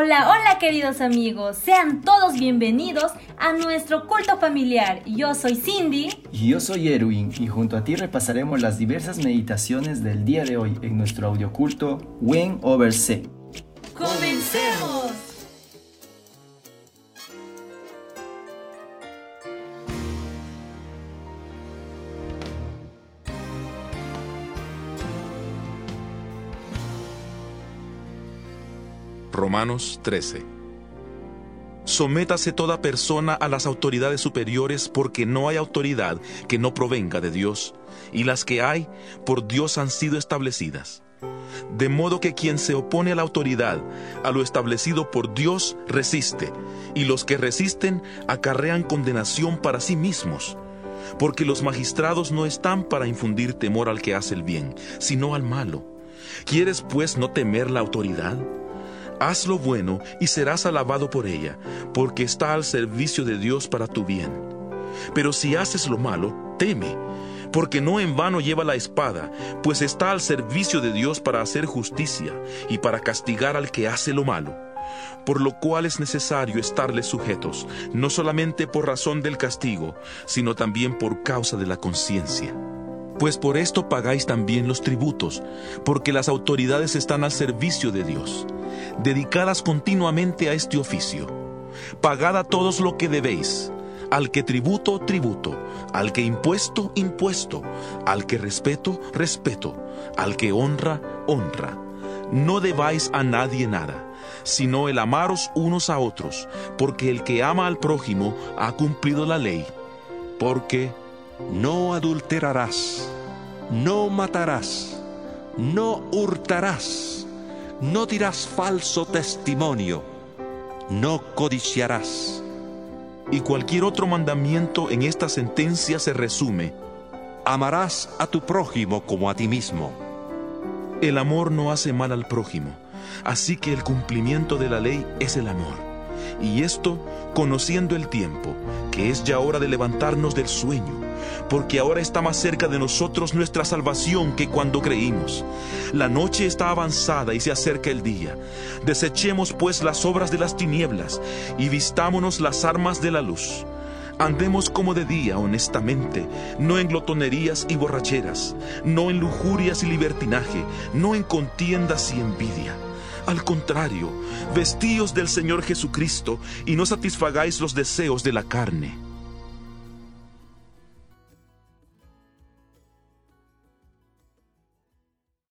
Hola, hola queridos amigos, sean todos bienvenidos a nuestro culto familiar. Yo soy Cindy. Y yo soy Erwin y junto a ti repasaremos las diversas meditaciones del día de hoy en nuestro audioculto When Over C. ¡Comencemos! Romanos 13. Sométase toda persona a las autoridades superiores porque no hay autoridad que no provenga de Dios, y las que hay por Dios han sido establecidas. De modo que quien se opone a la autoridad, a lo establecido por Dios, resiste, y los que resisten acarrean condenación para sí mismos, porque los magistrados no están para infundir temor al que hace el bien, sino al malo. ¿Quieres pues no temer la autoridad? Haz lo bueno y serás alabado por ella, porque está al servicio de Dios para tu bien. Pero si haces lo malo, teme, porque no en vano lleva la espada, pues está al servicio de Dios para hacer justicia y para castigar al que hace lo malo. Por lo cual es necesario estarles sujetos, no solamente por razón del castigo, sino también por causa de la conciencia. Pues por esto pagáis también los tributos, porque las autoridades están al servicio de Dios, dedicadas continuamente a este oficio. Pagad a todos lo que debéis, al que tributo, tributo, al que impuesto, impuesto, al que respeto, respeto, al que honra, honra. No debáis a nadie nada, sino el amaros unos a otros, porque el que ama al prójimo ha cumplido la ley. Porque no adulterarás, no matarás, no hurtarás, no dirás falso testimonio, no codiciarás. Y cualquier otro mandamiento en esta sentencia se resume. Amarás a tu prójimo como a ti mismo. El amor no hace mal al prójimo, así que el cumplimiento de la ley es el amor. Y esto conociendo el tiempo, que es ya hora de levantarnos del sueño, porque ahora está más cerca de nosotros nuestra salvación que cuando creímos. La noche está avanzada y se acerca el día. Desechemos pues las obras de las tinieblas y vistámonos las armas de la luz. Andemos como de día, honestamente, no en glotonerías y borracheras, no en lujurias y libertinaje, no en contiendas y envidia al contrario, vestíos del Señor Jesucristo y no satisfagáis los deseos de la carne